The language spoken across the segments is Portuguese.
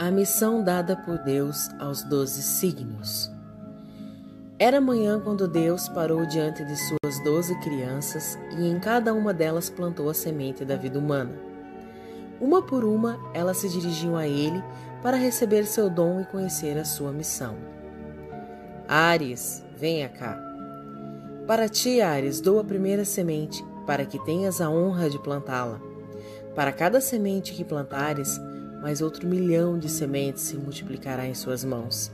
A missão dada por Deus aos doze signos. Era manhã quando Deus parou diante de suas doze crianças e em cada uma delas plantou a semente da vida humana. Uma por uma, elas se dirigiam a ele para receber seu dom e conhecer a sua missão. Ares, venha cá. Para ti, Ares, dou a primeira semente, para que tenhas a honra de plantá-la. Para cada semente que plantares, mas outro milhão de sementes se multiplicará em suas mãos.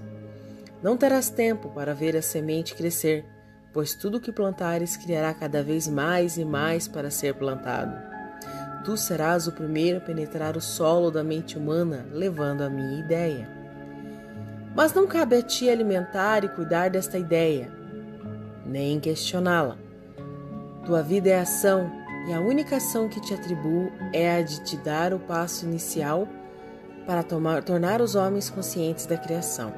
Não terás tempo para ver a semente crescer, pois tudo que plantares criará cada vez mais e mais para ser plantado. Tu serás o primeiro a penetrar o solo da mente humana, levando a minha ideia. Mas não cabe a ti alimentar e cuidar desta ideia, nem questioná-la. Tua vida é ação, e a única ação que te atribuo é a de te dar o passo inicial para tomar, tornar os homens conscientes da criação.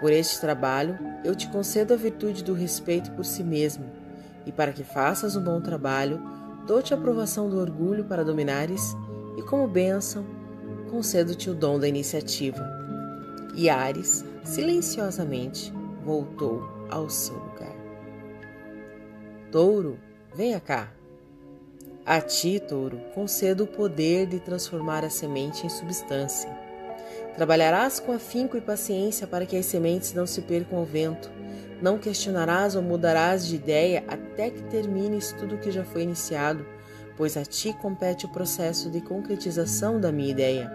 Por este trabalho, eu te concedo a virtude do respeito por si mesmo, e para que faças um bom trabalho, dou-te a aprovação do orgulho para dominares, e como bênção, concedo-te o dom da iniciativa. E Ares, silenciosamente, voltou ao seu lugar. Touro, venha cá. A ti, touro, concedo o poder de transformar a semente em substância. Trabalharás com afinco e paciência para que as sementes não se percam ao vento. Não questionarás ou mudarás de ideia até que termines tudo o que já foi iniciado, pois a ti compete o processo de concretização da minha ideia.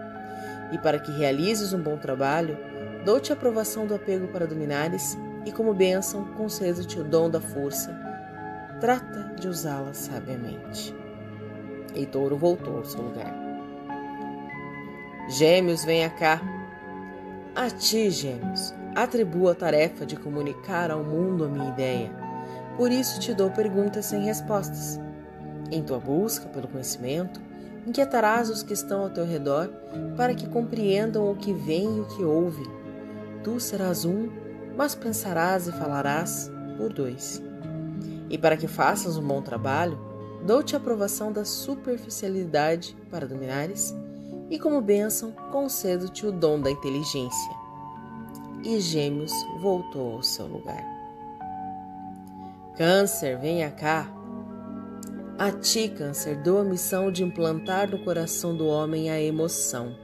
E para que realizes um bom trabalho, dou-te a aprovação do apego para dominares e, como bênção, concedo-te o dom da força. Trata de usá-la sabiamente. E Touro voltou ao seu lugar. Gêmeos, venha cá. A ti, Gêmeos, atribuo a tarefa de comunicar ao mundo a minha ideia. Por isso te dou perguntas sem respostas. Em tua busca pelo conhecimento, inquietarás os que estão ao teu redor para que compreendam o que vem e o que ouve. Tu serás um, mas pensarás e falarás por dois. E para que faças um bom trabalho, Dou-te a aprovação da superficialidade para dominares, e como bênção concedo-te o dom da inteligência. E Gêmeos voltou ao seu lugar. Câncer, venha cá. A ti, Câncer, dou a missão de implantar no coração do homem a emoção.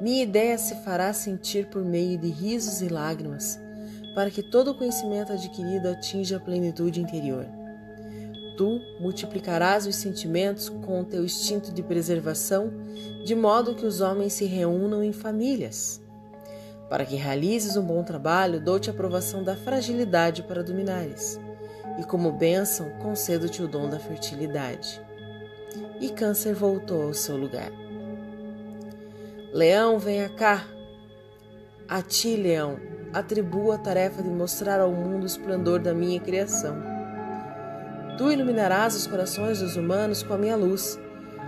Minha ideia se fará sentir por meio de risos e lágrimas, para que todo o conhecimento adquirido atinja a plenitude interior. Tu multiplicarás os sentimentos com o teu instinto de preservação, de modo que os homens se reúnam em famílias. Para que realizes um bom trabalho, dou-te a aprovação da fragilidade para dominares, e como bênção, concedo-te o dom da fertilidade. E Câncer voltou ao seu lugar. Leão, venha cá. A ti, Leão, atribuo a tarefa de mostrar ao mundo o esplendor da minha criação Tu iluminarás os corações dos humanos com a minha luz,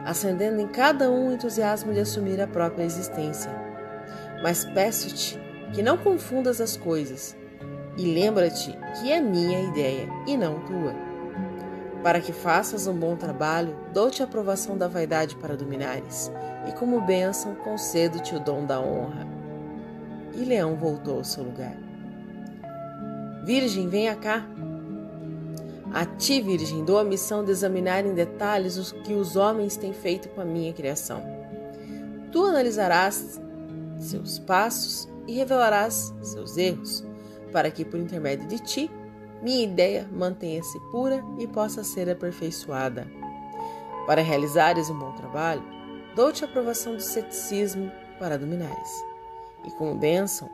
acendendo em cada um o entusiasmo de assumir a própria existência. Mas peço-te que não confundas as coisas e lembra-te que é minha ideia e não tua. Para que faças um bom trabalho, dou-te a aprovação da vaidade para dominares, e como bênção concedo-te o dom da honra. E Leão voltou ao seu lugar. Virgem, venha cá, a ti, Virgem, dou a missão de examinar em detalhes o que os homens têm feito com a minha criação. Tu analisarás seus passos e revelarás seus erros, para que, por intermédio de ti, minha ideia mantenha-se pura e possa ser aperfeiçoada. Para realizares um bom trabalho, dou-te a aprovação do ceticismo para dominares, e como bênção,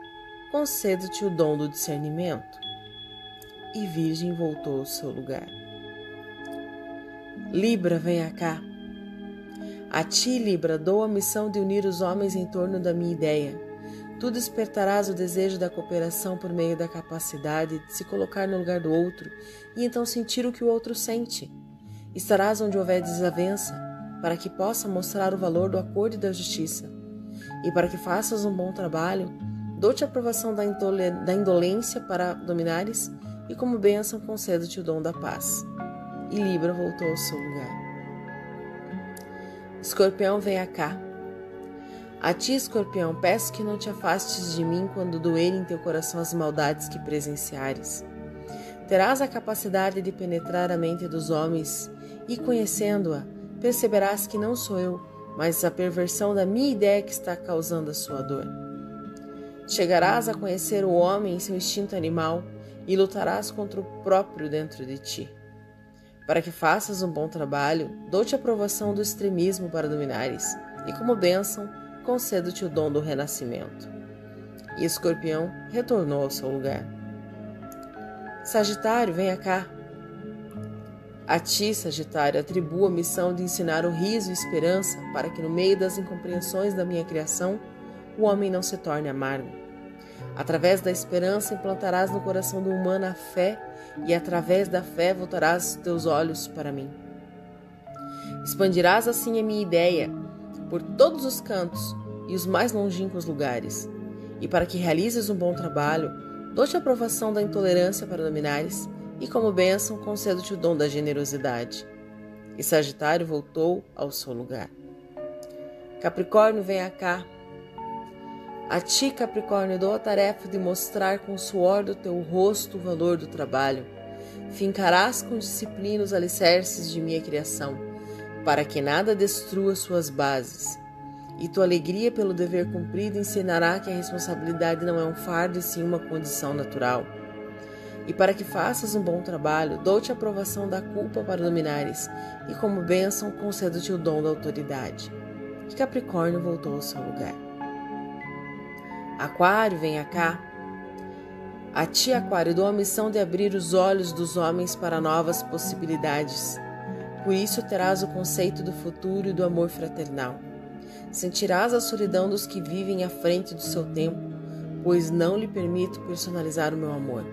concedo-te o dom do discernimento e Virgem voltou ao seu lugar. Libra, venha cá. A ti, Libra, dou a missão de unir os homens em torno da minha ideia. Tu despertarás o desejo da cooperação por meio da capacidade de se colocar no lugar do outro e então sentir o que o outro sente. Estarás onde houver desavença, para que possa mostrar o valor do acordo e da justiça. E para que faças um bom trabalho, dou-te a aprovação da, indolência para dominares e como bênção concedo-te o dom da paz. E Libra voltou ao seu lugar. Escorpião, venha cá. A ti, escorpião, peço que não te afastes de mim quando doerem em teu coração as maldades que presenciares. Terás a capacidade de penetrar a mente dos homens e, conhecendo-a, perceberás que não sou eu, mas a perversão da minha ideia que está causando a sua dor. Chegarás a conhecer o homem em seu instinto animal e lutarás contra o próprio dentro de ti. Para que faças um bom trabalho, dou-te a aprovação do extremismo para dominares, e como bênção, concedo-te o dom do renascimento. E Escorpião retornou ao seu lugar. Sagitário, venha cá. A ti, Sagitário, atribuo a missão de ensinar o riso e esperança para que, no meio das incompreensões da minha criação, o homem não se torne amargo. Através da esperança implantarás no coração do humano a fé, e através da fé voltarás teus olhos para mim. Expandirás assim a minha ideia por todos os cantos e os mais longínquos lugares. E para que realizes um bom trabalho, dou-te a aprovação da intolerância para dominares, e como bênção concedo-te o dom da generosidade. E Sagitário voltou ao seu lugar. Capricórnio, venha cá. A ti, Capricórnio, dou a tarefa de mostrar com o suor do teu rosto o valor do trabalho. Fincarás com disciplina os alicerces de minha criação, para que nada destrua suas bases e tua alegria pelo dever cumprido ensinará que a responsabilidade não é um fardo e sim uma condição natural. E para que faças um bom trabalho, dou-te a aprovação da culpa para dominares, e como bênção concedo-te o dom da autoridade. E Capricórnio voltou ao seu lugar. Aquário, venha cá. A ti, Aquário, dou a missão de abrir os olhos dos homens para novas possibilidades. Por isso terás o conceito do futuro e do amor fraternal. Sentirás a solidão dos que vivem à frente do seu tempo, pois não lhe permito personalizar o meu amor.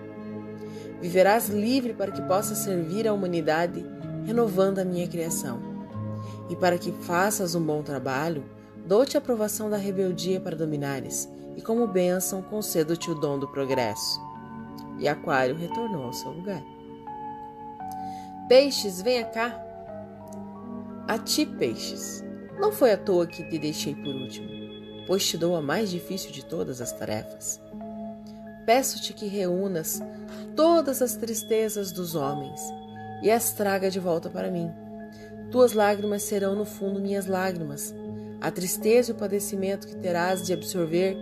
Viverás livre para que possa servir à humanidade, renovando a minha criação. E para que faças um bom trabalho, dou-te a aprovação da rebeldia para dominares, e como bênção concedo-te o dom do progresso. E Aquário retornou ao seu lugar. Peixes, venha cá. A ti, peixes. Não foi à toa que te deixei por último, pois te dou a mais difícil de todas as tarefas. Peço-te que reúnas todas as tristezas dos homens e as traga de volta para mim. Tuas lágrimas serão no fundo minhas lágrimas. A tristeza e o padecimento que terás de absorver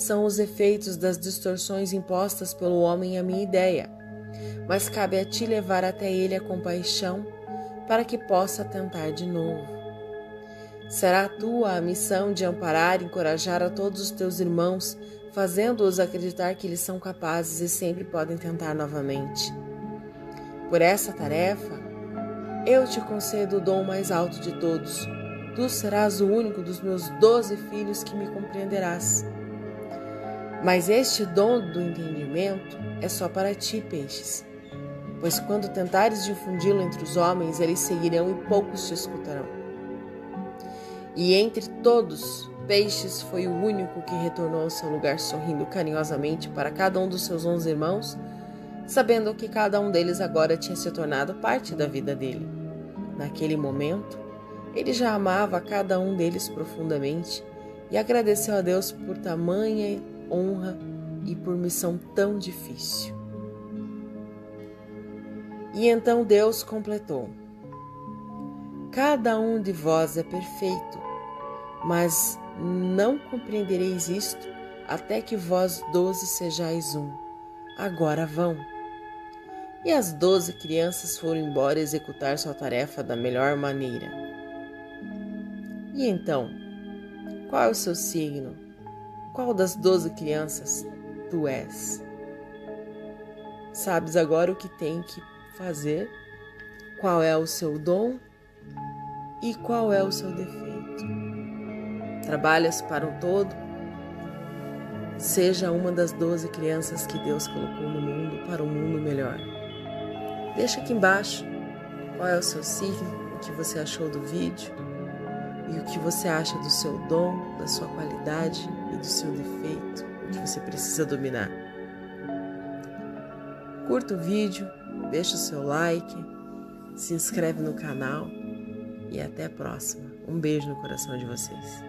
são os efeitos das distorções impostas pelo homem à minha ideia. Mas cabe a ti levar até ele a compaixão para que possa tentar de novo. Será tua a missão de amparar e encorajar a todos os teus irmãos, fazendo-os acreditar que eles são capazes e sempre podem tentar novamente. Por essa tarefa, eu te concedo o dom mais alto de todos. Tu serás o único dos meus doze filhos que me compreenderás. Mas este dom do entendimento é só para ti, peixes. Pois quando tentares difundi-lo entre os homens, eles seguirão e poucos te escutarão. E entre todos, Peixes foi o único que retornou ao seu lugar sorrindo carinhosamente para cada um dos seus onze irmãos, sabendo que cada um deles agora tinha se tornado parte da vida dele. Naquele momento, ele já amava cada um deles profundamente e agradeceu a Deus por tamanha honra e por missão tão difícil. E então Deus completou: Cada um de vós é perfeito mas não compreendereis isto até que vós doze sejais um. Agora vão. E as doze crianças foram embora executar sua tarefa da melhor maneira. E então, qual é o seu signo? Qual das doze crianças tu és? Sabes agora o que tem que fazer? Qual é o seu dom e qual é o seu defeito? trabalhas para um todo, seja uma das doze crianças que Deus colocou no mundo para um mundo melhor. Deixa aqui embaixo qual é o seu signo, o que você achou do vídeo e o que você acha do seu dom, da sua qualidade e do seu defeito, que você precisa dominar. Curta o vídeo, deixa o seu like, se inscreve no canal e até a próxima. Um beijo no coração de vocês.